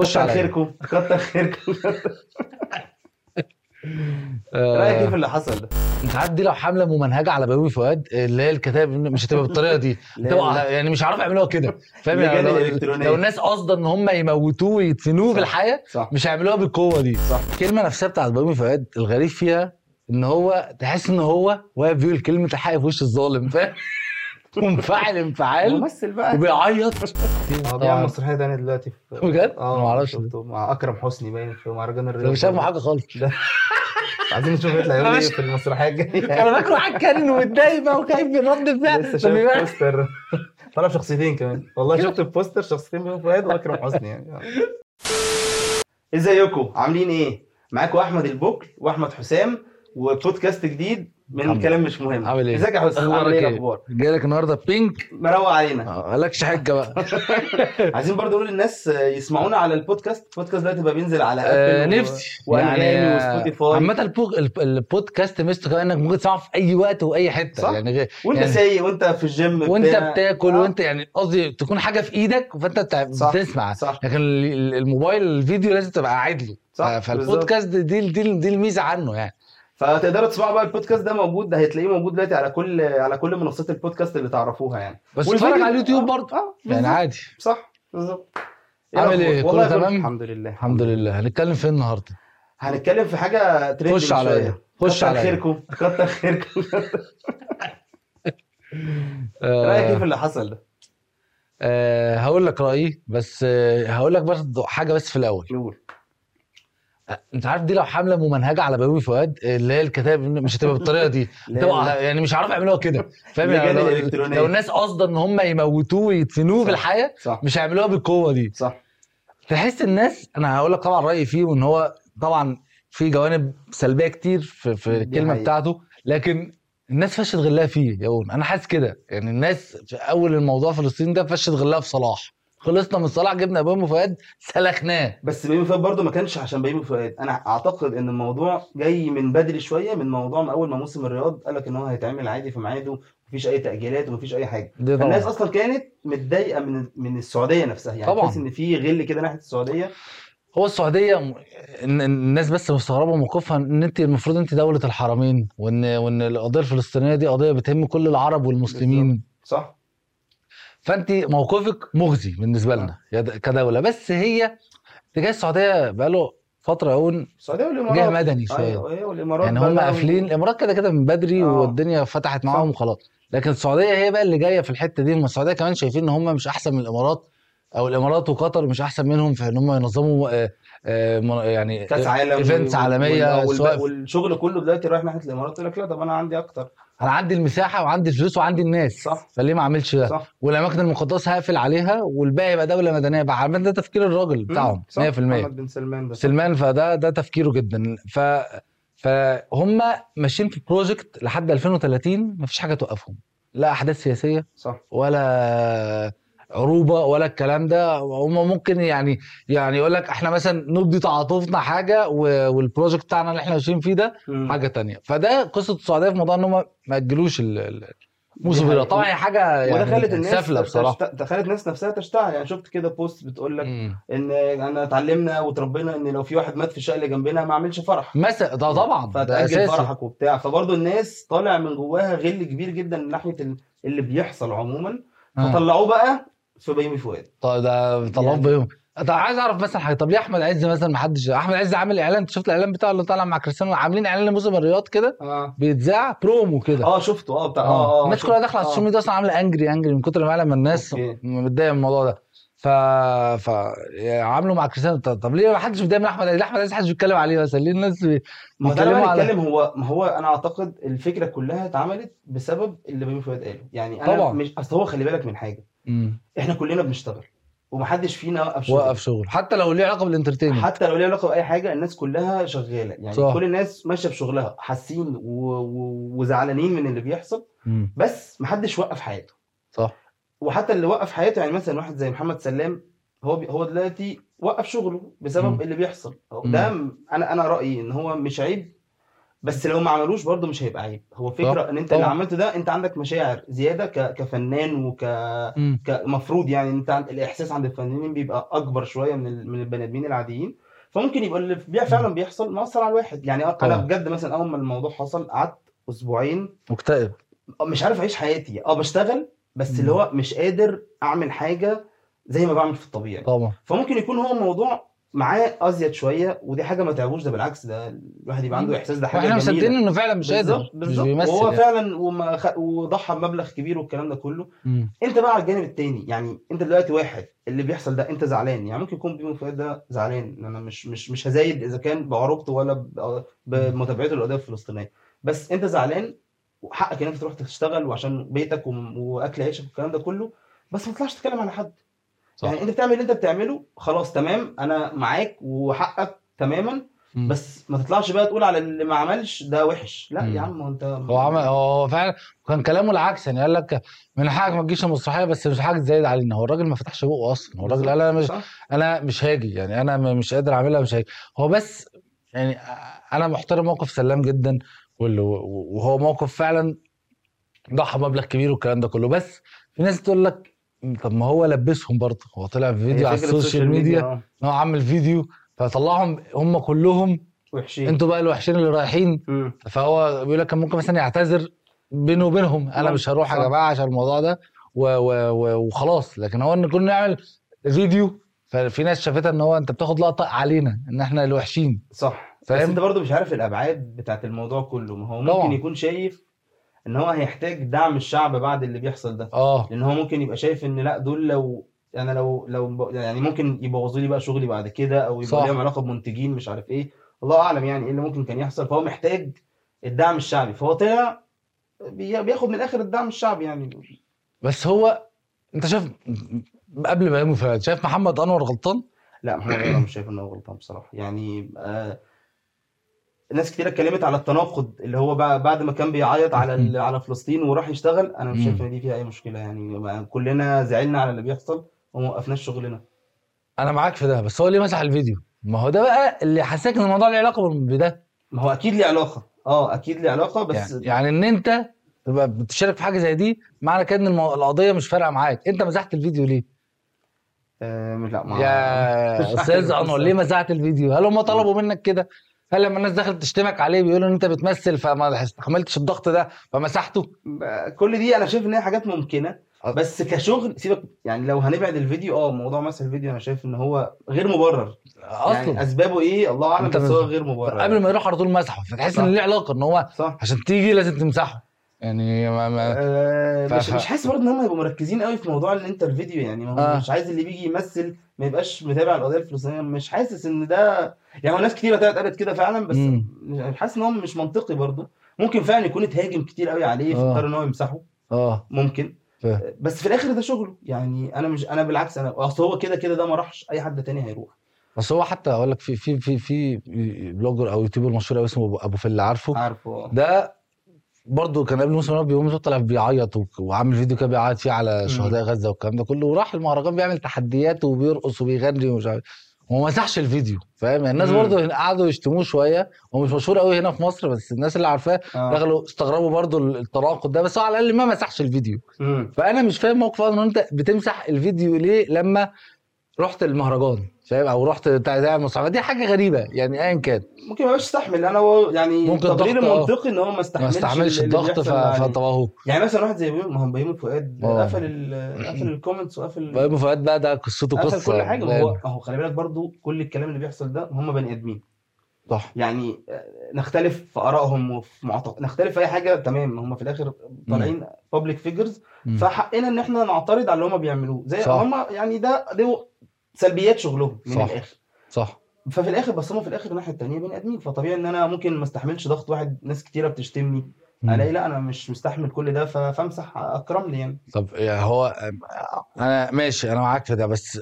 خش عليا. خيركم كتر خيركم آه، رأيك إيه في اللي حصل؟ ده؟ انت عارف دي لو حملة ممنهجة على بيومي فؤاد اللي هي الكتاب مش هتبقى بالطريقة دي. يعني مش هيعرفوا يعملوها كده. فاهم؟ يعني لو. لو الناس قاصدة إن هم يموتوه ويدفنوه. في الحياة مش هيعملوها بالقوة دي. صح. الكلمة نفسها بتاعت بيومي فؤاد الغريب فيها إن هو تحس إن هو واقف بيقول كلمة الحق في وش الظالم فاهم؟ منفعل انفعال ممثل بقى. وبيعيط. بيعمل مسرحيه تانية دلوقتي في بجد؟ آه ما أعرفش مع أكرم حسني باين في مهرجان أنا الرياض مش فاهم حاجة خالص. عايزين نشوف يطلع يقول إيه في المسرحية الجاية. أنا فاكره هتكلم ومتضايق بقى وخايف من رد فعل لسه شايف بوستر طلع شخصيتين كمان. والله شفت البوستر شخصيتين بيهم فؤاد وأكرم حسني يعني. إزيكم؟ عاملين إيه؟ معاكم أحمد البكر وأحمد حسام وبودكاست جديد من كلام مش مهم. عامل إيه؟ ازيك يا حسام أخبارك عامل إيه إيه؟ الأخبار؟ جاي لك النهارده بينك مروق علينا. آه، مالكش حجة بقى. عايزين برضه نقول للناس آه، يسمعونا على ال podcast. ال podcast دلوقتي بقى بينزل على آه، نفسي. وأنغامي يعني و Spotify عامة ال po- ال p- ال podcast ميزته كمان إنك ممكن تسمعه في أي وقت وأي حتة. صح. يعني غير وأنت يعني سايق وأنت في الجيم وأنت. بتاكل آه. وأنت يعني قصدي تكون حاجة في إيدك فأنت. بتسمع صح. لكن ال- ال- الموبايل الفيديو لازم تبقى قاعد له صح، فالبودكاست دي دي دي الميزة عنه يعني. فتقدروا تسمعوا بقى البودكاست ده موجود ده هتلاقيه موجود دلوقتي على كل على كل منصات البودكاست اللي تعرفوها يعني بس اتفرج على اليوتيوب آه، برضه آه يعني. عادي صح بالظبط عامل؟ إيه؟ كله تمام؟ الحمد لله الحمد لله هنتكلم فين النهارده هنتكلم في حاجة ترند خش عليا. خش عليا. خيركم كتر خيركم آه، رايك إيه في اللي حصل ده؟ آه هقول لك رأيي بس آه هقول لك برضه حاجة بس في الأول نقول انت عارف دي لو حملة ممنهجة على بيومي فؤاد اللي هي الكتاب مش هتبقى بالطريقة دي. يعني مش هيعرفوا يعملوها كده. فاهم؟ يعني لو. لو الناس قاصدة إن هم يموتوه ويدفنوه في. الحياة صح. مش هيعملوها بالقوة دي. صح. تحس الناس أنا هقول لك طبعا رأيي فيه وإن هو طبعا في جوانب سلبية كتير في, في الكلمة. بتاعته لكن الناس فشت غلها فيه يا أنا حاسس كده. يعني الناس في أول الموضوع فلسطين ده فشت غلها في صلاح. خلصنا من صلاح جبنا بيومي فؤاد سلخناه. بس بيومي فؤاد برضه ما كانش عشان بيومي فؤاد. أنا أعتقد إن الموضوع جاي من بدري شوية من موضوع من أول ما موسم الرياض قال لك إن هو هيتعمل عادي في ميعاده مفيش أي تأجيلات ومفيش أي حاجة. الناس أصلا كانت متضايقة من من السعودية نفسها. يعني طبعاً. إن في غل كده ناحية السعودية. هو السعودية الناس بس مستغربة موقفها إن أنت المفروض أنت دولة الحرمين وان وإن القضية الفلسطينية دي قضية بتهم كل العرب والمسلمين. صح. فانت موقفك مخزي بالنسبة لنا د- كدولة. بس هي اتجاه السعودية بقاله فترة يقول السعودية والإمارات. اتجاه مدني شوية. أيوه والإمارات يعني بقى هم قافلين الإمارات كده كده من بدري آه. والدنيا فتحت معاهم. وخلاص. لكن السعودية هي بقى اللي جاية في الحتة دي السعودية كمان شايفين إن هم مش أحسن من الإمارات أو الإمارات وقطر مش أحسن منهم في إن هم ينظموا آه، آه، يعني كأس عالم events عالمية سواء والشغل كله دلوقتي رايح ناحية الإمارات يقول لك لا طب أنا عندي أكتر. أنا عندي المساحة وعندي الفلوس وعندي الناس. صح. فليه ما اعملش ده؟ صح. والاماكن المقدسة هقفل عليها والباقي يبقى دولة مدنية. بقى عارف ده تفكير الراجل بتاعهم صح. 100% محمد بن سلمان ده. سلمان فده ده تفكيره جدا. ف فهم ماشيين في project لحد 2030 مفيش حاجة توقفهم. لا أحداث سياسية صح. ولا عروبة ولا الكلام ده هم ممكن يعني يعني يقول لك إحنا مثلا نبدي تعاطفنا حاجة وال project بتاعنا اللي إحنا ماشيين فيه ده. حاجة تانية فده قصة السعودية في موضوع إن هم ما اجلوش موسم الرياض. طبعا هي حاجة يعني خلت الناس سافله بصراحة تشت... خلت الناس نفسها تشتغل يعني شفت كده post بتقول لك. إن أنا اتعلمنا وتربينا إن لو في واحد مات في الشقة اللي جنبنا ما اعملش فرح مثلا ده طبعا أساسي فرحك وبتاع فبرضه الناس طالع من جواها غل كبير جدا من ناحية ال- اللي بيحصل عموما آه. فطلعوه بقى في بيومي فؤاد طيب ده طلعوا يعني- بيهم. طب عايز أعرف مثلا حاجة طب ليه أحمد عز مثلا ما حدش أحمد عز عامل إعلان؟ انت شفت الإعلان بتاعه اللي طالع مع كريستيانو؟ عاملين إعلان لموسم الرياض كده آه. بيتذاع برومو كده. آه شفته. آه بتاع آه. آه الناس شفته. كلها داخلة على آه. السوشيال ميديا أصلا عاملة angry angry من كتر ما يعلم الناس. متضايقة من الموضوع ده. ف ف عامله مع كريستيانو. طب, ليه ما حدش بيتضايق من أحمد عز؟ أحمد عز محدش بيتكلم عليه مثلا؟ ليه الناس بي- ما ده بيتكلموا لما على نتكلم هو ما هو أنا أعتقد الفكرة كلها اتعملت بسبب اللي بيومي فؤاد قاله. يعني أنا طبعا. مش أصل هو خلي بالك من حاجة. مم. إحنا كلنا بنشتغل ومحدش فينا وقف شغل وقف شغل حتى لو ليه علاقة بال entertainment حتى لو ليه علاقة بأي حاجة الناس كلها شغالة. يعني صح. كل الناس ماشية بشغلها حاسين و... و... وزعلانين من اللي بيحصل. مم. بس محدش وقف حياته. صح. وحتى اللي وقف حياته يعني مثلا واحد زي محمد سلام هو بي... هو دلوقتي وقف شغله بسبب مم. اللي بيحصل. ده أنا أنا رأيي إن هو مش عيب. بس لو ما عملوش برضه مش هيبقى عيب هو فكرة طب- إن أنت اللي طبعا. عملته ده أنت عندك مشاعر زيادة ك... كفنان وك. كمفروض يعني أنت عند... الإحساس عند الفنانين بيبقى أكبر شوية من ال... من البني آدمين العاديين فممكن يبقى اللي فعلا بيحصل مأثر على الواحد يعني أنا طبعا. بجد مثلا أول ما الموضوع حصل قعدت أسبوعين مكتئب مش عارف أعيش حياتي آه بشتغل بس. اللي هو مش قادر أعمل حاجة زي ما بعمل في الطبيعي طبعا فممكن يكون هو الموضوع معاه أزيد شوية ودي حاجة ما تعبوش ده بالعكس ده الواحد يبقى عنده إحساس ده حاجة وإحنا مصدقين إنه فعلا مش قادر بالظبط وهو يعني. فعلا وما خ... وضحى بمبلغ كبير والكلام ده كله. مم. أنت بقى على الجانب التاني يعني أنت دلوقتي واحد اللي بيحصل ده أنت زعلان يعني ممكن يكون بيومي فؤاد ده زعلان ان أنا مش مش مش هزايد إذا كان بعروبته ولا ب- بمتابعته للقضيه الفلسطينية. بس أنت زعلان وحقك إن أنت تروح تشتغل وعشان بيتك وأكل عيشك والكلام ده كله بس ما تطلعش تتكلم على حد. صح. يعني انت بتعمل اللي انت بتعمله خلاص تمام أنا معاك وحقك تماما مم. بس ما تطلعش بقى تقول على اللي ما عملش ده وحش لا مم. يا عم هو انت هو عمل هو فعلا كان كلامه العكس يعني قال لك من حقك ما تجيش المسرحيه بس مش حاجة تزايد علينا هو الراجل ما فتحش بقه أصلا هو الراجل قال أنا مش صح؟ أنا مش هاجي يعني أنا مش قادر أعملها مش هاجي هو بس يعني أنا محترم موقف سلام جدا وهو موقف فعلا ضحى بمبلغ كبير والكلام ده كله بس في ناس تقول لك طب ما هو لبسهم برضه. هو طلع في فيديو على السوشيال ميديا آه. إن هو عامل فيديو فطلعهم هم كلهم وحشين. أنتوا بقى الوحشين اللي رايحين. مم. فهو بيقول لك كان ممكن مثلا يعتذر بينه وبينهم أنا مش هروح يا. جماعة عشان الموضوع ده. و و و وخلاص. لكن هو إن كنا نعمل فيديو ففي ناس شافتها إن هو أنت بتاخد لقطة علينا إن إحنا الوحشين. صح. بس فاهم؟ أنت برضه مش عارف الأبعاد بتاعت الموضوع كله. ما هو ممكن طبعا. يكون شايف إن هو هيحتاج دعم الشعب بعد اللي بيحصل ده. آه. لأن هو ممكن يبقى شايف إن لأ دول لو أنا لو لو يعني ممكن يبوظوا لي بقى شغلي بعد كده أو. يبقى ليهم علاقة بمنتجين مش عارف إيه. الله أعلم يعني إيه اللي ممكن كان يحصل. فهو محتاج الدعم الشعبي. فهو طلع بي- بياخد من الآخر الدعم الشعبي يعني. بس هو أنت شايف قبل ما يقوم شايف محمد أنور غلطان؟ لأ محمد أنا مش شايف إن هو غلطان بصراحة. يعني آه ناس كتير اتكلمت على التناقض اللي هو بعد ما كان بيعيط على على فلسطين وراح يشتغل أنا مش شايف. إن دي فيها أي مشكلة يعني. كلنا زعلنا على اللي بيحصل وما وقفناش شغلنا. أنا معاك في ده بس هو ليه مسح الفيديو؟ ما هو ده بقى اللي حساك إن الموضوع له علاقة بده. ما هو أكيد ليه علاقة. آه أكيد ليه علاقة بس يعني, يعني إن أنت تبقى بتشارك في حاجة زي دي معنى كده إن المو... القضية مش فارقة معاك. أنت مسحت الفيديو ليه؟ آه لا ما يا أستاذ أنور. ليه مسحت الفيديو؟ هل هم طلبوا منك كده؟ هل لما الناس دخلت تشتمك عليه بيقولوا إن أنت بتمثل فما استحملتش الضغط ده فمسحته؟ كل دي أنا شايف إن هي حاجات ممكنة أه. بس كشغل سيبك يعني لو هنبعد الفيديو آه موضوع مسح الفيديو أنا شايف إن هو غير مبرر. يعني أصلا. أسبابه إيه؟ الله أعلم بس هو غير مبرر. قبل ما يروح على طول مسحه فتحس. إن ليه علاقة إن هو صح. عشان تيجي لازم تمسحه. يعني ما ما آه ف- مش مش حاسس برضه إن هم يبقوا مركزين قوي في موضوع ان انت الفيديو يعني آه. مش عايز اللي بيجي يمثل ما يبقاش متابع القضية الفلسطينية. مش حاسس إن ده يعني هو ناس كتير طلعت قالت كده فعلا بس حاسس إن هو مش منطقي برضه. ممكن فعلا يكون اتهاجم كتير قوي عليه آه. فاضطر إن هو يمسحه. آه. ممكن. فاهم. بس في الآخر ده شغله. يعني أنا مش أنا بالعكس أنا أصل هو كده كده ده ما راحش أي حد تاني هيروح. بس هو حتى أقول لك في في في في blogger أو YouTuber مشهور قوي اسمه أبو فل عارفه؟ عارفه ده برضه كان قبل موسم الرياض بيقوم طلع بيعيط وعامل فيديو كده بيعيط فيه على. شهداء غزة والكلام ده كله وراح المهرجان بيعمل تحديات وبيرقص وبيغني ومش عارف وما مسحش الفيديو فاهم يعني الناس. برضه قعدوا يشتموه شوية هو مش مشهور قوي هنا في مصر بس الناس اللي عارفاه آه. دخلوا استغربوا برضه التناقض ده بس هو على الأقل ما مسحش الفيديو مم. فأنا مش فاهم موقف إن أنت بتمسح الفيديو ليه لما رحت المهرجان فاهم أو رحت بتاع المسرحيه دي حاجة غريبة يعني ايا كان ممكن ما يستحمل أنا هو يعني ممكن تقرير آه. منطقي إن هو ما ما استحملش استعملش اللي الضغط بيحصل ف- ده عليه. فطب اهو يعني مثلا واحد زي بيومي ما هو بيومي فؤاد آه. قفل قفل ال comments وقفل بقى فؤاد بقى ده قصته قفل قصة كل حاجة ما يعني. هو هو خلي بالك برضو كل الكلام اللي بيحصل ده هم بني آدمين صح يعني آه، نختلف في آرائهم وفي معتقد نختلف في أي حاجة تمام هم في الآخر طالعين public figures. فحقنا إن إحنا نعترض على اللي هم بيعملوه زي. هم يعني ده ده سلبيات شغلهم من صح. الآخر. صح. ففي الآخر بس هم في الآخر الناحية التانية بني آدمين. فطبيعي إن أنا ممكن ما استحملش ضغط واحد ناس كتيرة بتشتمني. ألاقي لا أنا مش مستحمل كل ده فامسح اكرم لي يعني. طب يعني هو أنا ماشي أنا معاك في ده بس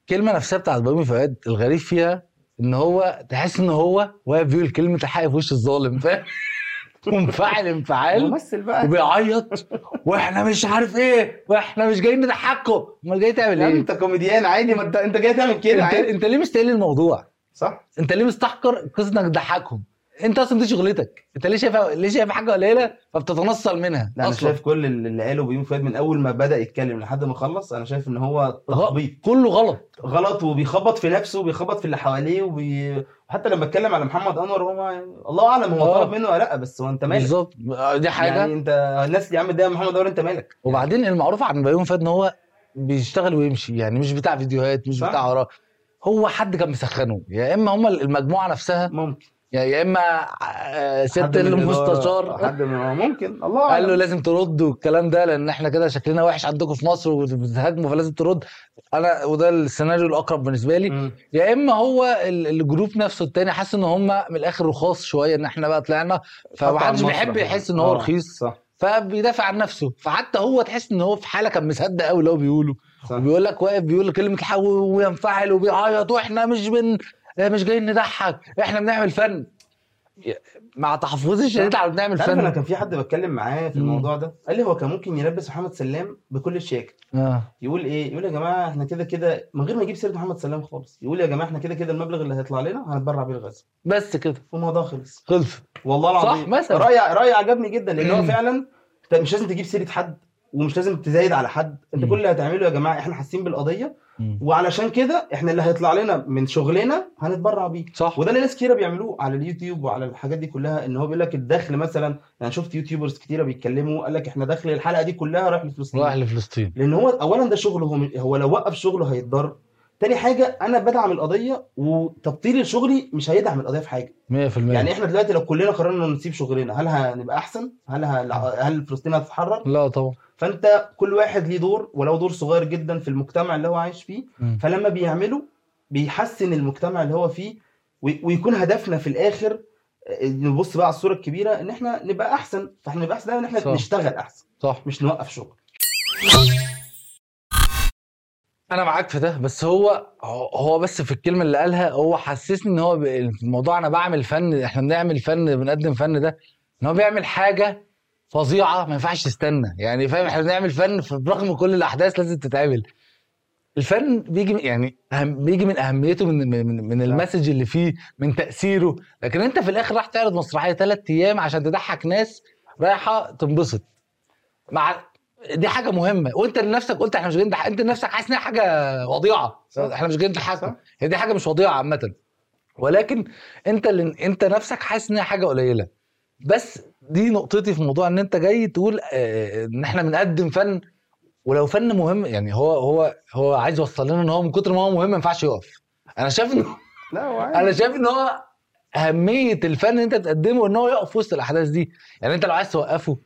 الكلمة نفسها بتاعت بيومي فؤاد الغريب فيها إن هو تحس إن هو واقف بيقول كلمة الحق في وش الظالم فاهم؟ منفعل انفعال ممثل بقى. وبيعيط وإحنا مش عارف إيه وإحنا مش جايين نضحككم. أمال جاي تعمل إيه؟ أنت كوميديان عادي ما انت أنت جاي تعمل كده انت, عادي. أنت ليه مستقل الموضوع؟ صح. أنت ليه مستحقر قصة إنك تضحكهم؟ انت أصلا دي شغلتك انت ليه شايفها ليه شايف حاجة قليلة فبتتنصل منها؟ لا أنا شايف كل اللي قاله بيومي فؤاد من أول ما بدأ يتكلم لحد ما خلص أنا شايف إن هو تخبيط. كله غلط. غلط وبيخبط في نفسه وبيخبط في اللي حواليه وبي... وحتى لما اتكلم على محمد أنور هو ما... الله أعلم هو آه. طلب منه ولا لأ بس هو أنت مالك؟ بالظبط. دي حاجة. يعني أنت الناس يا عم ده محمد أنور أنت مالك؟ وبعدين المعروف عن بيومي فؤاد إن هو بيشتغل ويمشي يعني مش بتاع فيديوهات مش صح. بتاع وراه هو حد كان مسخنه. يا إما هم المجموعة نفسها ممكن. يا يا إما آه، ست المستشار. حد من آه، ممكن. الله قال له لازم ترد والكلام ده لأن إحنا كده شكلنا وحش عندكم في مصر وبتهاجموا فلازم ترد. أنا وده السيناريو الأقرب بالنسبة لي. يا إما هو ال- الجروب نفسه التاني حاسس إن هم من الآخر رخاص شوية إن إحنا بقى طلعنا فمحدش بيحب يحس إن يعني. هو آه، رخيص. صح. فبيدافع عن نفسه. فحتى هو تحس إن هو في حالة كان مصدق قوي اللي هو بيقوله. صح. وبيقول لك واقف بيقول كلمة الحق وينفعل وبيعيط وإحنا مش بن مش جايين نضحك. إحنا بنعمل فن. مع تحفظي الشديد على بنعمل عارف أنا فن كان في حد بتكلم معاه في مم. الموضوع ده؟ قال لي هو كان ممكن يلبس محمد سلام بكل الشياكة. آه. يقول إيه؟ يقول يا جماعة إحنا كده كده من غير ما يجيب سيرة محمد سلام خالص. يقول يا جماعة إحنا كده كده المبلغ اللي هيطلع لنا هنتبرع بيه الغزو. بس كده. والموضوع خلص. خلص. والله صح، العظيم مثلا. رأي رأي عجبني جدا لأن هو. فعلا مش لازم تجيب سيرة حد. ومش لازم تزايد على حد. انت. كل اللي هتعمله يا جماعة إحنا حاسين بالقضية. وعلشان كده إحنا اللي هيطلع لنا من شغلنا هنتبرع بيه. صح. وده اللي ناس كتيرة بيعملوه على اليوتيوب وعلى الحاجات دي كلها ان هو بيقول لك الدخل مثلا أنا شفت يوتيوبرز كتيرة بيتكلموا قال لك إحنا دخل الحلقة دي كلها رايح لفلسطين. رايح لفلسطين. لأن هو اولا ده شغله هو هو لو وقف شغله هيتضر. تاني حاجة أنا بدعم القضية وتبطيل شغلي مش هيدعم القضية في حاجة. 100% يعني إحنا دلوقتي لو كلنا قررنا نسيب شغلنا هل هنبقى أحسن؟ هل ه- هل فلسطين هتتحرر؟ لا طبعا. فأنت كل واحد ليه دور ولو دور صغير جدا في المجتمع اللي هو عايش فيه. مم. فلما بيعمله بيحسن المجتمع اللي هو فيه وي- ويكون هدفنا في الآخر آه، نبص بقى على الصورة الكبيرة إن إحنا نبقى أحسن. فإحنا نبقى أحسن إن إحنا صح. نشتغل أحسن. صح. مش نوقف شغل. أنا معاك في ده بس هو هو بس في الكلمة اللي قالها هو حسسني إن هو الموضوع أنا بعمل فن إحنا بنعمل فن بنقدم فن ده إن هو بيعمل حاجة فظيعة ما ينفعش تستنى. يعني فاهم إحنا بنعمل فن برغم كل الأحداث لازم تتعمل. الفن بيجي من- يعني أهم بيجي من أهميته من من, من المسج اللي فيه من تأثيره. لكن أنت في الآخر راح تعرض مسرحية ثلاث أيام عشان تضحك ناس رايحة تنبسط. مع دي حاجة مهمة. وانت لنفسك قلت إحنا مش جايين انت لنفسك حاسس إنها حاجة وضيعة. صح. إحنا مش جايين. هي دي حاجة مش وضيعة عامة. ولكن انت اللي انت نفسك حاسس إنها حاجة قليلة. بس دي نقطتي في موضوع إن انت جاي تقول آه، إن إحنا بنقدم فن. ولو فن مهم يعني هو هو هو عايز يوصل لنا إن هو من كتر ما هو مهم ما ينفعش يقف. أنا شايف إن لا أنا شايف إن هو أهمية الفن اللي أنت بتقدمه إن هو يقف وسط الأحداث دي. يعني أنت لو عايز توقفه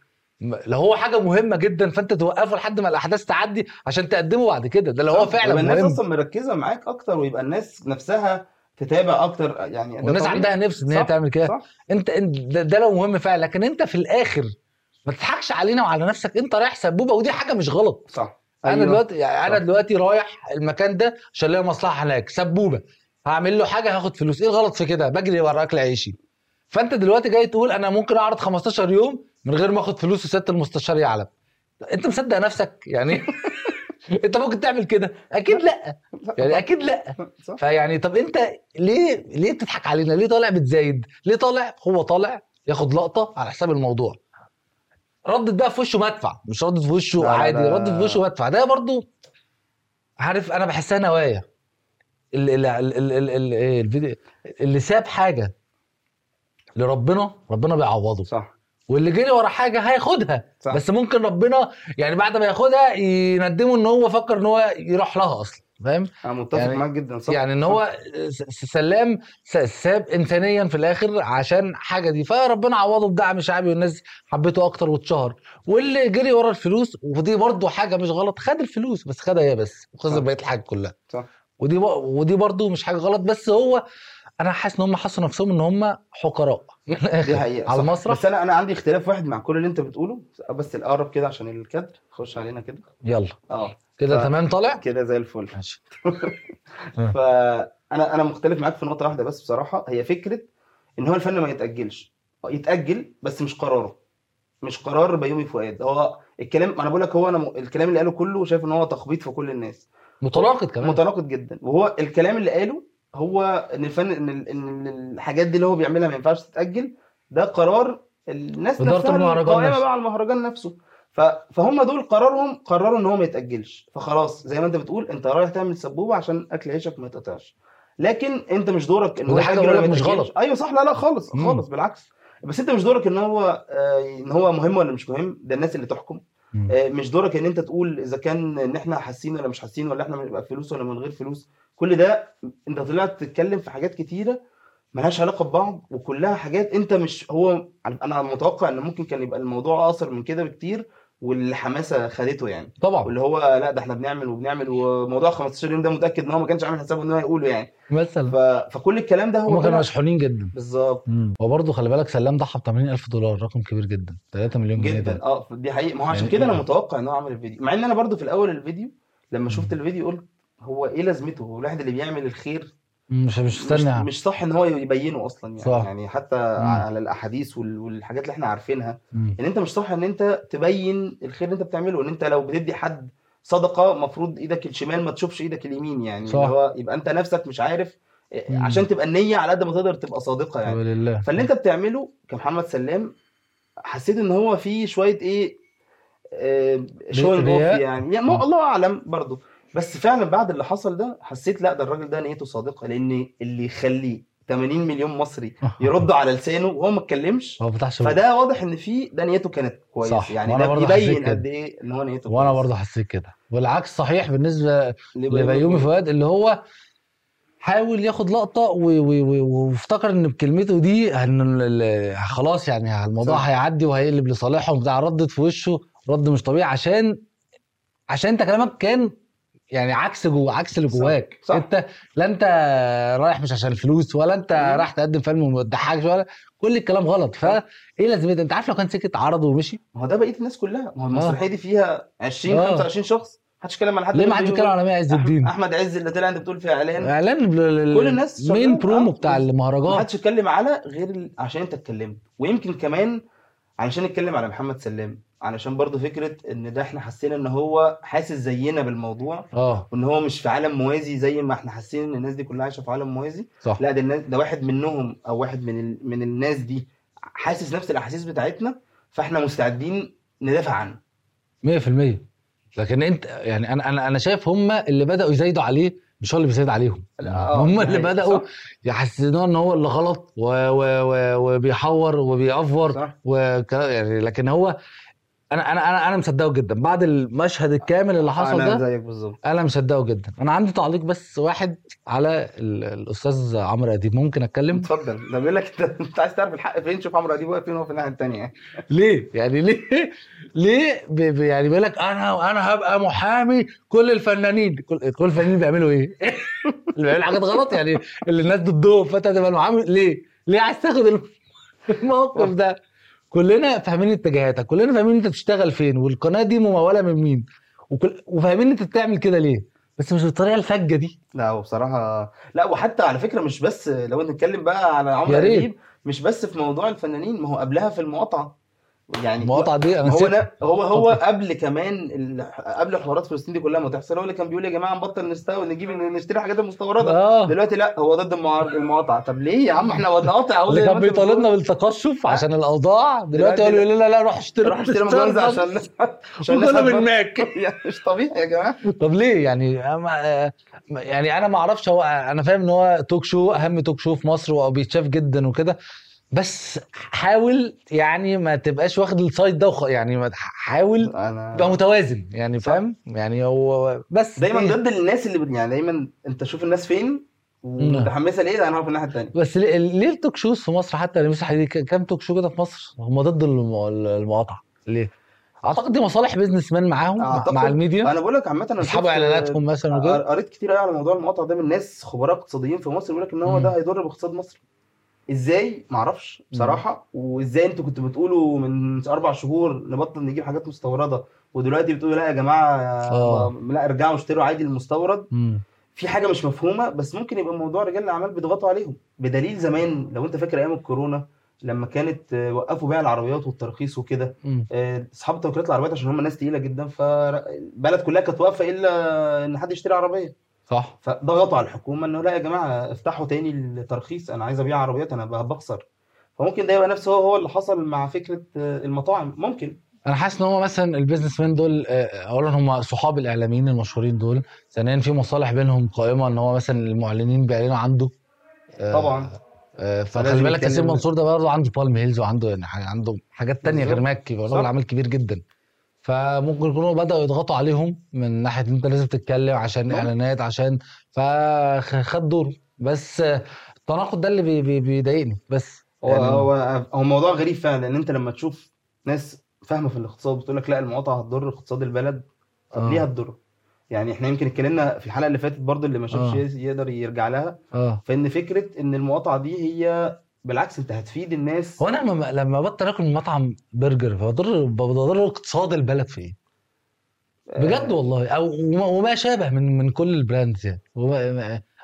لو هو حاجة مهمة جدا فأنت توقفه لحد ما الأحداث تعدي عشان تقدمه بعد كده. ده لو هو فعلا يبقى الناس مهم. أصلا مركزة معاك أكتر ويبقى الناس نفسها تتابع أكتر يعني طبيعي. عندها نفس إن هي تعمل كده. أنت ده, ده لو مهم فعلا. لكن أنت في الآخر ما تضحكش علينا وعلى نفسك. أنت رايح سبوبة ودي حاجة مش غلط. صح. أنا أيوة. دلوقتي يعني أنا. دلوقتي رايح المكان ده عشان ليا مصلحة هناك. سبوبة. هعمل له حاجة هاخد فلوس. إيه الغلط في كده؟ بجري ورا اكل عيشي فانت دلوقتي جاي تقول أنا ممكن اعرض 15 يوم من غير ما اخد فلوس وسياده المستشار يعلم. انت مصدق نفسك؟ يعني انت ممكن تعمل كده؟ أكيد لا. يعني أكيد لا. فيعني طب انت ليه ليه بتضحك علينا؟ ليه طالع بتزايد؟ ليه طالع؟ هو طالع ياخد لقطة على حساب الموضوع. ردت بقى في وشه مدفع. مش ردت في وشه عادي. ردت في وشه مدفع. ده برضو عارف أنا بحسها نوايا. اللي, اللي, اللي, اللي ساب حاجة لربنا ربنا بيعوضه صح واللي جري ورا حاجة هياخدها صح. بس ممكن ربنا يعني بعد ما ياخدها يندمه إن هو فكر إن هو يروح لها أصلا فاهم أنا متفق يعني- معاك جدا صح يعني إن. هو سلام ساب انسانيا في الآخر عشان حاجة دي فربنا عوضه بدعم شعبي والناس حبته أكتر واتشهر واللي جري ورا الفلوس ودي برضه حاجة مش غلط خد الفلوس بس خدها هي بس وخسر. بقية الحاجة كلها صح. ودي ب... ودي برضه مش حاجة غلط بس هو أنا حاسس إن هم حسوا نفسهم إن هم حقراء دي حقيقة على. المسرح؟ بس أنا أنا عندي اختلاف واحد مع كل اللي أنت بتقوله. بس الأقرب كده عشان الكادر. خش علينا كده. يلا. آه. كده ف- تمام طالع؟ كده زي الفل. ماشي. فانا أنا مختلف معاك في نقطة واحدة بس بصراحة. هي فكرة إن هو الفن ما يتأجلش. يتأجل بس مش قراره. مش قرار بيومي فؤاد. هو الكلام أنا بقول لك هو أنا م... الكلام اللي قاله كله شايف إن هو تخبيط في كل الناس. متناقض كمان. متناقض جدا. وهو الكلام اللي قاله هو إن الفن إن إن الحاجات دي اللي هو بيعملها ما ينفعش تتأجل ده قرار الناس نفسها القائمه نفسه. بقى على المهرجان نفسه ف... فهم دول قرارهم قرروا إن هو ما يتأجلش فخلاص زي ما أنت بتقول أنت رايح تعمل سبوبة عشان أكل عيشك ما يتقطعش لكن أنت مش دورك إن هو ما مش. غلط. أيوه صح لا لا خالص. خالص بالعكس بس أنت مش دورك إن هو آه، إن هو مهم ولا مش مهم ده الناس اللي تحكم مش دورك ان انت تقول إذا كان إن إحنا حاسين ولا مش حاسين ولا إحنا بنبقى فلوس ولا من غير فلوس. كل ده أنت طلعت تتكلم في حاجات كتيرة ملهاش علاقة ببعض وكلها حاجات أنت مش هو أنا متوقع إن ممكن كان يبقى الموضوع أقصر من كده بكتير والحماسة خدته يعني. طبعا. واللي هو لا ده إحنا بنعمل وبنعمل وموضوع 15 يوم ده متأكد إن هو ما كانش عامل حسابه إن هو يقوله يعني. مثلا. ف... فكل الكلام ده هو هم كانوا مشحونين جدا. بالظبط. هو برضه خلي بالك سلام ضحى ب 80000 دولار رقم كبير جدا. 3 مليون جنيه جدا. ده. آه دي حقيقة. ما هو عشان يعني كده أنا إيه؟ متوقع إن هو عمل الفيديو. مع إن أنا برضو في الأول الفيديو لما شفت. الفيديو قلت هو إيه لازمته؟ هو الواحد اللي بيعمل الخير مش مش مش, مستني مش صح إن هو يبينه أصلا يعني صح. يعني حتى مم. على الأحاديث وال- والحاجات اللي إحنا عارفينها مم. إن أنت مش صح إن أنت تبين الخير اللي أنت بتعمله إن أنت لو بتدي حد صدقة مفروض إيدك الشمال ما تشوفش إيدك اليمين يعني صح. اللي هو يبقى أنت نفسك مش عارف إيه، مم. عشان تبقى النية على قد ما تقدر تبقى صادقة يعني ولله فاللي أنت بتعمله كمحمد سلام حسيت إن هو فيه شوية إيه آه، رياء؟ يعني يعني. الله أعلم برضه بس فعلا بعد اللي حصل ده حسيت لا ده الراجل ده نيته صادقة لأن اللي يخليه 80 مليون مصري يردوا على لسانه وهو ما اتكلمش هو ما فتحش بقه. فده واضح إن في ده نيته كانت كويسة صح. يعني ده بيبين. قد إيه إن هو نيته وأنا. برضه حسيت كده والعكس صحيح بالنسبة لبيومي فؤاد اللي هو حاول ياخد لقطة وافتكر إن بكلمته دي إن خلاص يعني الموضوع صح. هيعدي وهيقلب لصالحهم بتاع ردت في وشه رد مش طبيعي عشان عشان أنت كلامك كان يعني عكس جو عكس اللي صح. جواك صح. انت لا انت رايح مش عشان الفلوس ولا انت. رايح تقدم فيلم وما تضحكش ولا كل الكلام غلط فايه لازمتها انت عارف لو كان سكت عرض ومشي ما هو ده بقية الناس كلها ما هو المسرحية دي فيها 20 آه. 25 شخص محدش اتكلم على حد ليه ما حدش بيتكلم على مي عز الدين أحمد عز اللي طلع انت بتقول في إعلان إعلان كل الناس مين. برومو آه. بتاع ما المهرجان حدش اتكلم على غير عشان انت اتكلمت ويمكن كمان علشان نتكلم على محمد سلام علشان برضو فكرة إن ده إحنا حسينا إن هو حاسس زينا بالموضوع آه. وإن هو مش في عالم موازي زي ما إحنا حاسين إن الناس دي كلها عايشة في عالم موازي. صح. لا ده الناس ده واحد منهم أو واحد من ال... من الناس دي حاسس نفس الأحاسيس بتاعتنا فإحنا مستعدين ندافع عنه. 100% لكن أنت يعني أنا أنا أنا شايف هم اللي بدأوا يزايدوا عليه مش هو اللي بيزايد عليهم. آه، هم ده اللي حقيقي. بدأوا صح. يحسسوه إن هو اللي غلط و... و... و... وبيحور وبيأفور صح. وك... يعني لكن هو أنا أنا أنا أنا مصدقه جدا. بعد المشهد الكامل اللي حصل أنا ده زيك بالظبط. أنا مصدقه جدا. أنا عندي تعليق بس واحد على ال... الأستاذ عمرو أديب. ممكن أتكلم؟ اتفضل. ده بيقول لك انت عايز تعرف الحق فين؟ شوف عمرو أديب واقف فين وهو في الناحية الثانية ليه؟ يعني ليه؟ ليه؟ ب... ب... يعني بيقول لك أنا أنا هبقى محامي كل الفنانين. كل, كل الفنانين بيعملوا إيه؟ اللي بيعملوا حاجات غلط يعني. اللي الناس ضدهم فأنت تبقى المحامي ليه؟ ليه؟ عايز تاخد الم- الموقف ده. كلنا فاهمين اتجاهاتك كلنا فاهمين انت بتشتغل فين والقناة دي ممولة من مين؟ وكل... وفاهمين انت بتعمل كده ليه بس مش بالطريقة الفجة دي. لا هو بصراحة لا وحتى على فكرة مش بس لو نتكلم بقى على عمرو ريت. أديب مش بس في موضوع الفنانين ما هو قبلها في المقاطعة. يعني المقاطعه دي أنا هو نا- هو هو قبل كمان. قبل حوارات فلسطين دي كلها ما تحصل هو اللي كان بيقول يا جماعة نبطل نستورد نجيب نشتري حاجات المستوردة آه. دلوقتي لا هو ضد المقاطعة. طب ليه يا عم؟ إحنا بنقاطع أهو اللي كان. بيطالبنا بالتقشف عشان الأوضاع دلوقتي اللي يقول لا. لا روح اشتري روح اشتري مجوز عشان عشان الناس وكله من هتبطل. ماك. يعني مش طبيعي يا جماعة. طب ليه؟ يعني أما- يعني أنا ما أعرفش هو أنا فاهم إن هو توك شو أهم توك شو في مصر وبيتشاف جدا وكده. بس حاول يعني ما تبقاش واخد السايد ده. يعني حاول أنا تبقى متوازن يعني. فاهم يعني هو بس دايما إيه؟ ضد الناس اللي يعني دايما أنت شوف الناس فين ومتحمسة ليه ده أنا هقف الناحية الثانية بس ليه, ال talk shows في مصر حتى اللي مسح دي كام talk show كده في مصر هم ضد الم- المقاطعة ليه؟ أعتقد دي مصالح businessmen معاهم مع, أعتقد- مع الميديا أنا بقول لك عامة أنا يسحبوا شفت- إعلاناتهم مثلا وكده قريت كتير قوي على موضوع المقاطعة ده من ناس خبراء اقتصاديين في مصر بيقول لك إن هو. ده هيضر باقتصاد مصر إزاي معرفش بصراحة وإزاي أنتوا كنتوا بتقولوا من أربع شهور نبطل نجيب حاجات مستوردة ودلوقتي بتقولوا لا يا جماعة آه. لا ارجعوا اشتروا عادي المستورد مم. في حاجة مش مفهومة بس ممكن يبقى موضوع رجال الأعمال بيضغطوا عليهم بدليل زمان لو أنت فاكر أيام الكورونا لما كانت آه، وقفوا بيع العربيات والترخيص وكده. آه، أصحاب توكيلات العربيات عشان هم ناس تقيلة جدا فالبلد كلها كانت واقفة إلا إن حد يشتري عربية صح. فضغطوا على الحكومة إنه لا يا جماعة افتحوا تاني الترخيص أنا عايز أبيع عربيات أنا بخسر. فممكن ده يبقى نفسه هو هو اللي حصل مع فكرة آه، المطاعم. ممكن. أنا حاسس إن هو مثلا ال businessmen دول آه، اولا هم صحاب الإعلاميين المشهورين دول. ثانيا في مصالح بينهم قائمة إن هو مثلا المعلنين بيعلنوا عنده. آه، طبعا. آه، فخلي بالك ياسين منصور ده برضه عنده بالم هيلز وعنده يعني عنده حاجات تانية غير. Mac هو صح. راجل عامل كبير جدا. فممكن يكونوا بدأوا يضغطوا عليهم من ناحية إن أنت لازم تتكلم عشان ممكن. إعلانات عشان فخد دوره بس التناقض ده اللي بي- بي- بيضايقني بس هو يعني- هو هو موضوع غريب فعلا لأن أنت لما تشوف ناس فاهمة في الاقتصاد بتقول لك لا المقاطعة هتضر اقتصاد البلد طب آه. ليه هتضر؟ يعني إحنا يمكن اتكلمنا في الحلقة اللي فاتت برضو اللي ما شافش آه. يقدر يرجع لها آه فإن فكرة إن المقاطعة دي هي بالعكس انت هتفيد الناس. هو أنا لما لما بطل آكل من مطعم برجر بضر بضر اقتصاد البلد في إيه؟ بجد والله. أو وما, شابه من من كل ال brands يعني.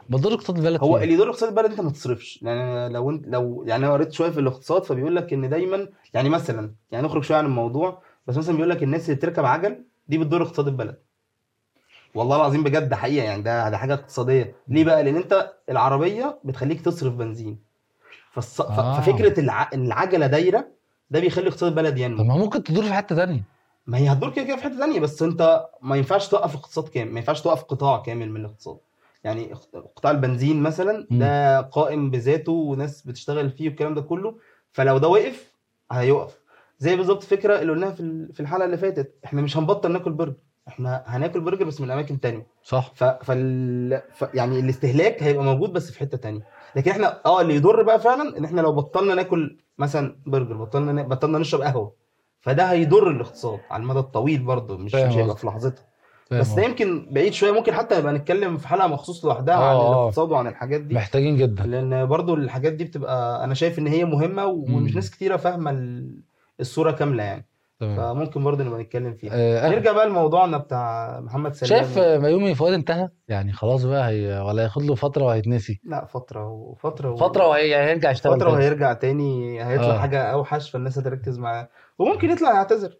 بضر اقتصاد البلد هو اللي يضر اقتصاد البلد أنت ما تصرفش. يعني لو انت لو يعني أنا قريت شوية في الاقتصاد فبيقول لك إن دايما يعني مثلا يعني نخرج شوية عن الموضوع بس مثلا بيقول لك الناس اللي بتركب عجل دي بتضر اقتصاد البلد. والله العظيم بجد حقيقة يعني ده ده حاجة اقتصادية. ليه بقى؟ لأن أنت العربية بتخليك تصرف بنزين. فالص... ف- آه. ففكرة الع... العجلة دايرة ده بيخلي اقتصاد البلد طب ينمو ما ممكن تدور في حتة تانية. ما هي هتدور كده كده في حتة ثانية بس انت ما ينفعش توقف اقتصاد كامل ما ينفعش توقف قطاع كامل من الاقتصاد. يعني قطاع البنزين مثلا. ده قائم بذاته وناس بتشتغل فيه والكلام ده كله فلو ده وقف هيقف زي بالظبط فكرة اللي قلناها في الحلقة اللي فاتت إحنا مش هنبطل ناكل برجر. إحنا هناكل برجر بس من أماكن تانية صح ف... فال... ف... يعني الاستهلاك هيبقى موجود بس في حتة تانية لكن إحنا آه اللي يضر بقى فعلا إن إحنا لو بطلنا ناكل مثلا برجر بطلنا ن... بطلنا نشرب قهوة فده هيضر الاقتصاد على المدى الطويل برضه مش مش هيبقى. في لحظتها بس ده. يمكن بعيد شوية ممكن حتى نبقى نتكلم في حلقة مخصوص لوحدها عن آه. الاقتصاد وعن الحاجات دي محتاجين جدا لأن برضو الحاجات دي بتبقى أنا شايف إن هي مهمة ومش مم. ناس كتيرة فاهمة ال- الصورة كاملة يعني تمام. فممكن برضو نبقى نتكلم فيها. آه، نرجع بقى لموضوعنا بتاع محمد سلام. شايف ميومي فؤاد انتهى؟ يعني خلاص بقى هي ولا هياخد له فترة وهيتنسي. لا فترة وفتره و... فترة وهي يعني هيرجع يشتغل فترة. وهيرجع تاني هيطلع آه. حاجة أوحش فالناس هتركز معاه. وممكن يطلع يعتذر.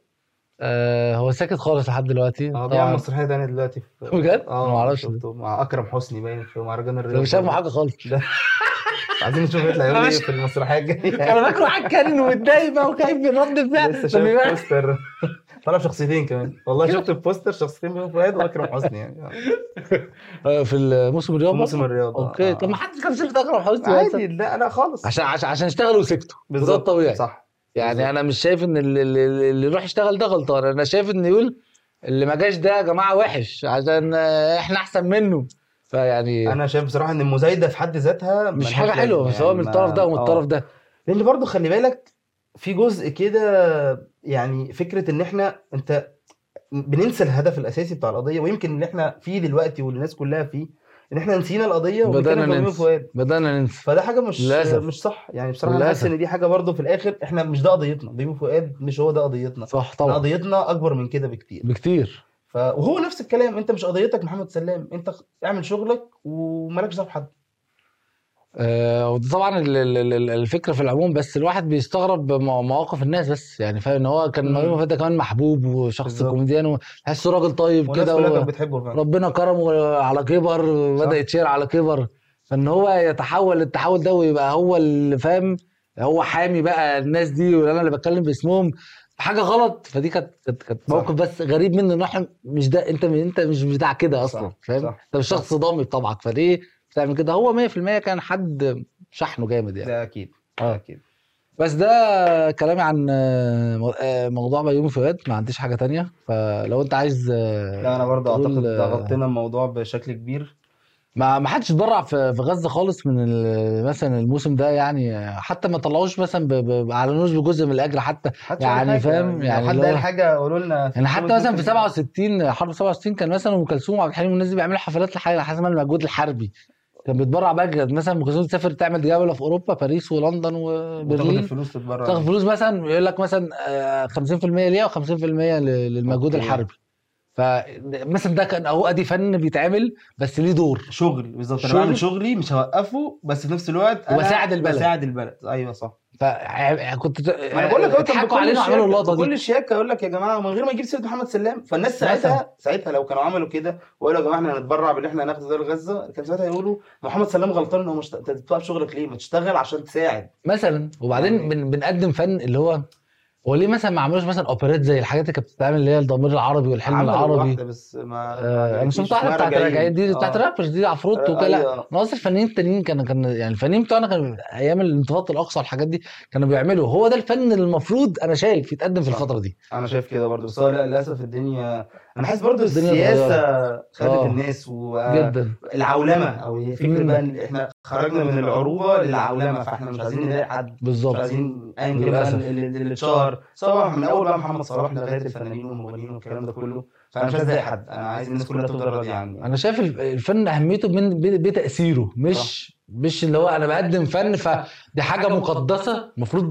آه هو ساكت خالص لحد دلوقتي. آه بيعمل مسرحيه تانيه دلوقتي في بجد؟ آه معرفش شفته. مع أكرم حسني باين في مهرجان أنا الرياض مش فاهم حاجة خالص. عايزين نشوف يطلع يقول إيه في المسرحية الجاية. أنا فاكره هتكلم ومتضايق بقى وخايف من رد الفعل لسه شايف يبقى- poster. طلع شخصيتين كمان. والله شفت ال poster شخصيتين بيومي فؤاد وأكرم حسني يعني. آه، في الموسم الرياضي موسم الرياض. okay. طب ما حدش كان شايف أكرم حسني عادي لا لا خالص. عشان عشان عشان وسكتوا. بالظبط بالظبط طبيعي. صح. يعني. أنا مش شايف إن اللي, يروح يشتغل ده غلطان أنا شايف إن يقول اللي ما جاش ده يا جماعة وحش عشان إحنا أحسن منه فيعني أنا شايف بصراحة إن المزايدة في حد ذاتها مش حاجة حلوة بس هو من يعني الطرف ده ومن الطرف آه. ده لأن برضو خلي بالك في جزء كده يعني فكرة إن إحنا أنت بننسى الهدف الأساسي بتاع القضية ويمكن اللي إحنا فيه دلوقتي واللي الناس كلها فيه إن إحنا نسينا القضية بيومي ننسى. فؤاد بدأنا ننسى. فده حاجة مش للأسف. مش صح. يعني بصراحة أنا حاسس. إن دي حاجة برضو في الآخر إحنا مش ده قضيتنا. بيومي فؤاد مش هو ده قضيتنا. صح طبعا. قضيتنا أكبر من كده بكتير. بكتير. ف... وهو نفس الكلام. أنت مش قضيتك محمد سلام. أنت اعمل شغلك ومالكش دعوه بحد آه طبعا ال- الفكرة في العموم بس الواحد بيستغرب مو- مواقف الناس بس يعني فاهم إن هو كان. مريم ده كمان محبوب وشخص. كوميديان وتحسه راجل طيب كده و... ربنا كرمه على كبر. بدا يتشير على كبر فإن هو يتحول التحول ده ويبقى هو اللي فاهم هو حامي بقى الناس دي وأنا اللي بتكلم باسمهم حاجة غلط فدي كانت كانت. موقف بس غريب منه إن إحنا مش ده أنت أنت مش بتاع كده أصلا فاهم أنت مش شخص ضامي بطبعك فليه بتعمل كده. هو 100% كان حد شحنه جامد يعني. ده أكيد آه. أكيد. بس ده كلامي عن آه، موضوع بيومي فؤاد ما عنديش حاجة تانية. فلو انت عايز آه، لا أنا برضه أعتقد غطينا الموضوع بشكل كبير. ما ما حدش اتبرع في غزة خالص من مثلا الموسم ده يعني. حتى ما طلعوش مثلا ما أعلنوش بجزء من الأجر حتى. محدش يعني. فاهم؟ يعني لو حد قال حاجة قولوا لنا. يعني حتى مثلا في ممكن- 67 حرب 67 كان مثلا أم كلثوم وعبد الحليم والناس دي بيعملوا حفلات لحاجه حسب المجهود الحربي. كان بيتبرع بقى كانت مثلا ام كلثوم تسافر تعمل جولة في أوروبا باريس ولندن وبرلين. الفلوس تتبرع. تاخد فلوس مثلا يقول لك مثلا آه، 50% ليها و50% للمجهود okay. الحربي. فمثلا ده كان أهو أدي فن بيتعمل بس ليه دور. شغل بالظبط. أنا. بعمل شغلي؟ مش هوقفه بس في نفس الوقت أنا وبساعد البلد. بساعد البلد. أيوه صح. فكنت ما أنا بقول لك بكل علينا وعملوا اللقطة دي. شياكه يقول لك يا جماعة من غير ما يجيب سيرة محمد سلام فالناس ساعتها ساعتها لو كانوا عملوا كده وقالوا يا جماعة إحنا هنتبرع باللي إحنا هناخده دار غزة كان ساعتها يقولوا محمد سلام غلطان ان هو مش أنت بتوقف شغلك ليه؟ ما تشتغل عشان تساعد. مثلا. وبعدين يعني- بن بنقدم فن اللي هو هو ليه مثلا ما عملوش مثلا اوبريت زي الحاجات اللي كانت بتتعمل اللي هي الضمير العربي والحلم العربي واحدة بس ما آه أنا شفت واحدة اسمها بتاعت راجعين. دي بتاعت آه. الرابرز دي عفروت. أنا قصدي الفنانين التانيين كانوا كان يعني الفنانين بتوعنا كانوا أيام الانتفاضة الأقصى والحاجات دي كانوا بيعملوا هو ده الفن اللي المفروض أنا شايف يتقدم في. الفترة دي أنا شايف كده برضه بس للأسف الدنيا أنا حاسس برضه السياسة خدت آه. الناس و جدا العولمة أو فكرة. بقى إن إحنا خرجنا من العروبة للعولمة فإحنا مش عايزين نلاقي حد مش بالظبط عايزين كان بقى للأسف. اللي اللي سواء من أول بقى محمد صلاح لغاية الفنانين والمغنيين والكلام ده كله. فأنا مش عايز حد. أنا عايز الناس كلها تفضل راضيه عني أنا شايف الف- الفن أهميته من بتأثيره مش مش اللي هو أنا بقدم فن فدي حاجة مقدسة المفروض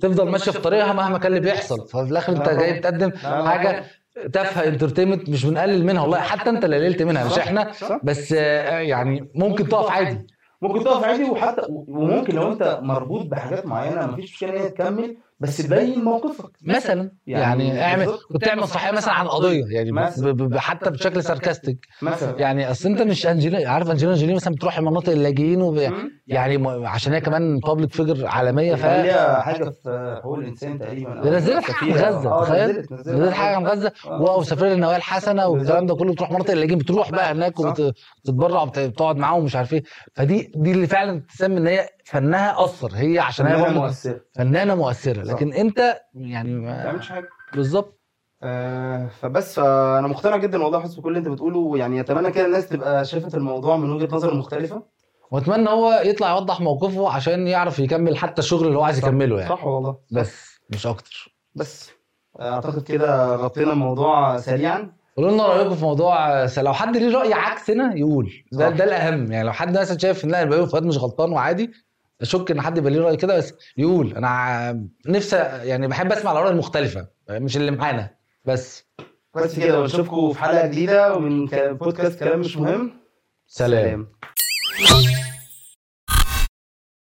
تفضل ماشيه في طريقها مهما كان اللي بيحصل. ففي الآخر أنت جاي. بتقدم حاجة تافهة انترتينمنت مش بنقلل منها. والله حتى أنت اللي قللت منها مش صح، إحنا صح. بس آه، يعني ممكن تقف عادي. ممكن تقف عادي وحتى وممكن لو أنت مربوط بحاجات معينة مفيش مشكلة إن هي تكمل. بس تبين موقفك. مثلا. يعني يعني اعمل. كنت تعمل مسرحيه مثلا عن قضية. يعني مثلا. ب- ب- حتى بشكل ساركاستيك. مثلا. يعني أصل أنت مش انجلينا عارف انجلينا جولي مثلا بتروح مناطق اللاجئين وب... يعني م- عشان هي كمان بابليك فيجر عالمية ف حاجة في حقوق الإنسان تقريبا. ده نزلت حاجة عن غزة تخيل. نزلت حاجة عن غزة. آه. وسفريه للنوايا الحسنة والكلام ده كله بتروح مناطق اللاجئين بتروح بقى هناك صح. وبتتبرع وبتقعد معاهم ومش عارف إيه. فدي دي اللي فعلا تسمي إن هي فنها أثر. هي عشان هي مؤثرة. فنانة مؤثرة. لكن أنت يعني ما تعملش حاجة. بالظبط. آه فبس فانا مقتنع جدا والله حاسس بكل اللي أنت بتقوله. ويعني أتمنى كده الناس تبقى شافت الموضوع من وجهة نظر مختلفة. وأتمنى هو يطلع يوضح موقفه عشان يعرف يكمل حتى الشغل اللي هو عايز. يكمله يعني. صح والله. بس مش أكتر. بس آه، أعتقد كده غطينا الموضوع سريعا. قولوا لنا رأيكم في موضوع لو حد ليه رأي عكسنا يقول. ده. ده الأهم. يعني لو حد مثلا شايف إن لا البيومي فؤاد مش غلطان وعادي أشك إن حد يبقى ليه رأي كده بس يقول. أنا نفسي يعني بحب أسمع الآراء المختلفة مش اللي معانا. بس. بس كده ونشوفكم في حلقة جديدة ومن ك- بودكاست كلام مش مهم. سلام. سلام.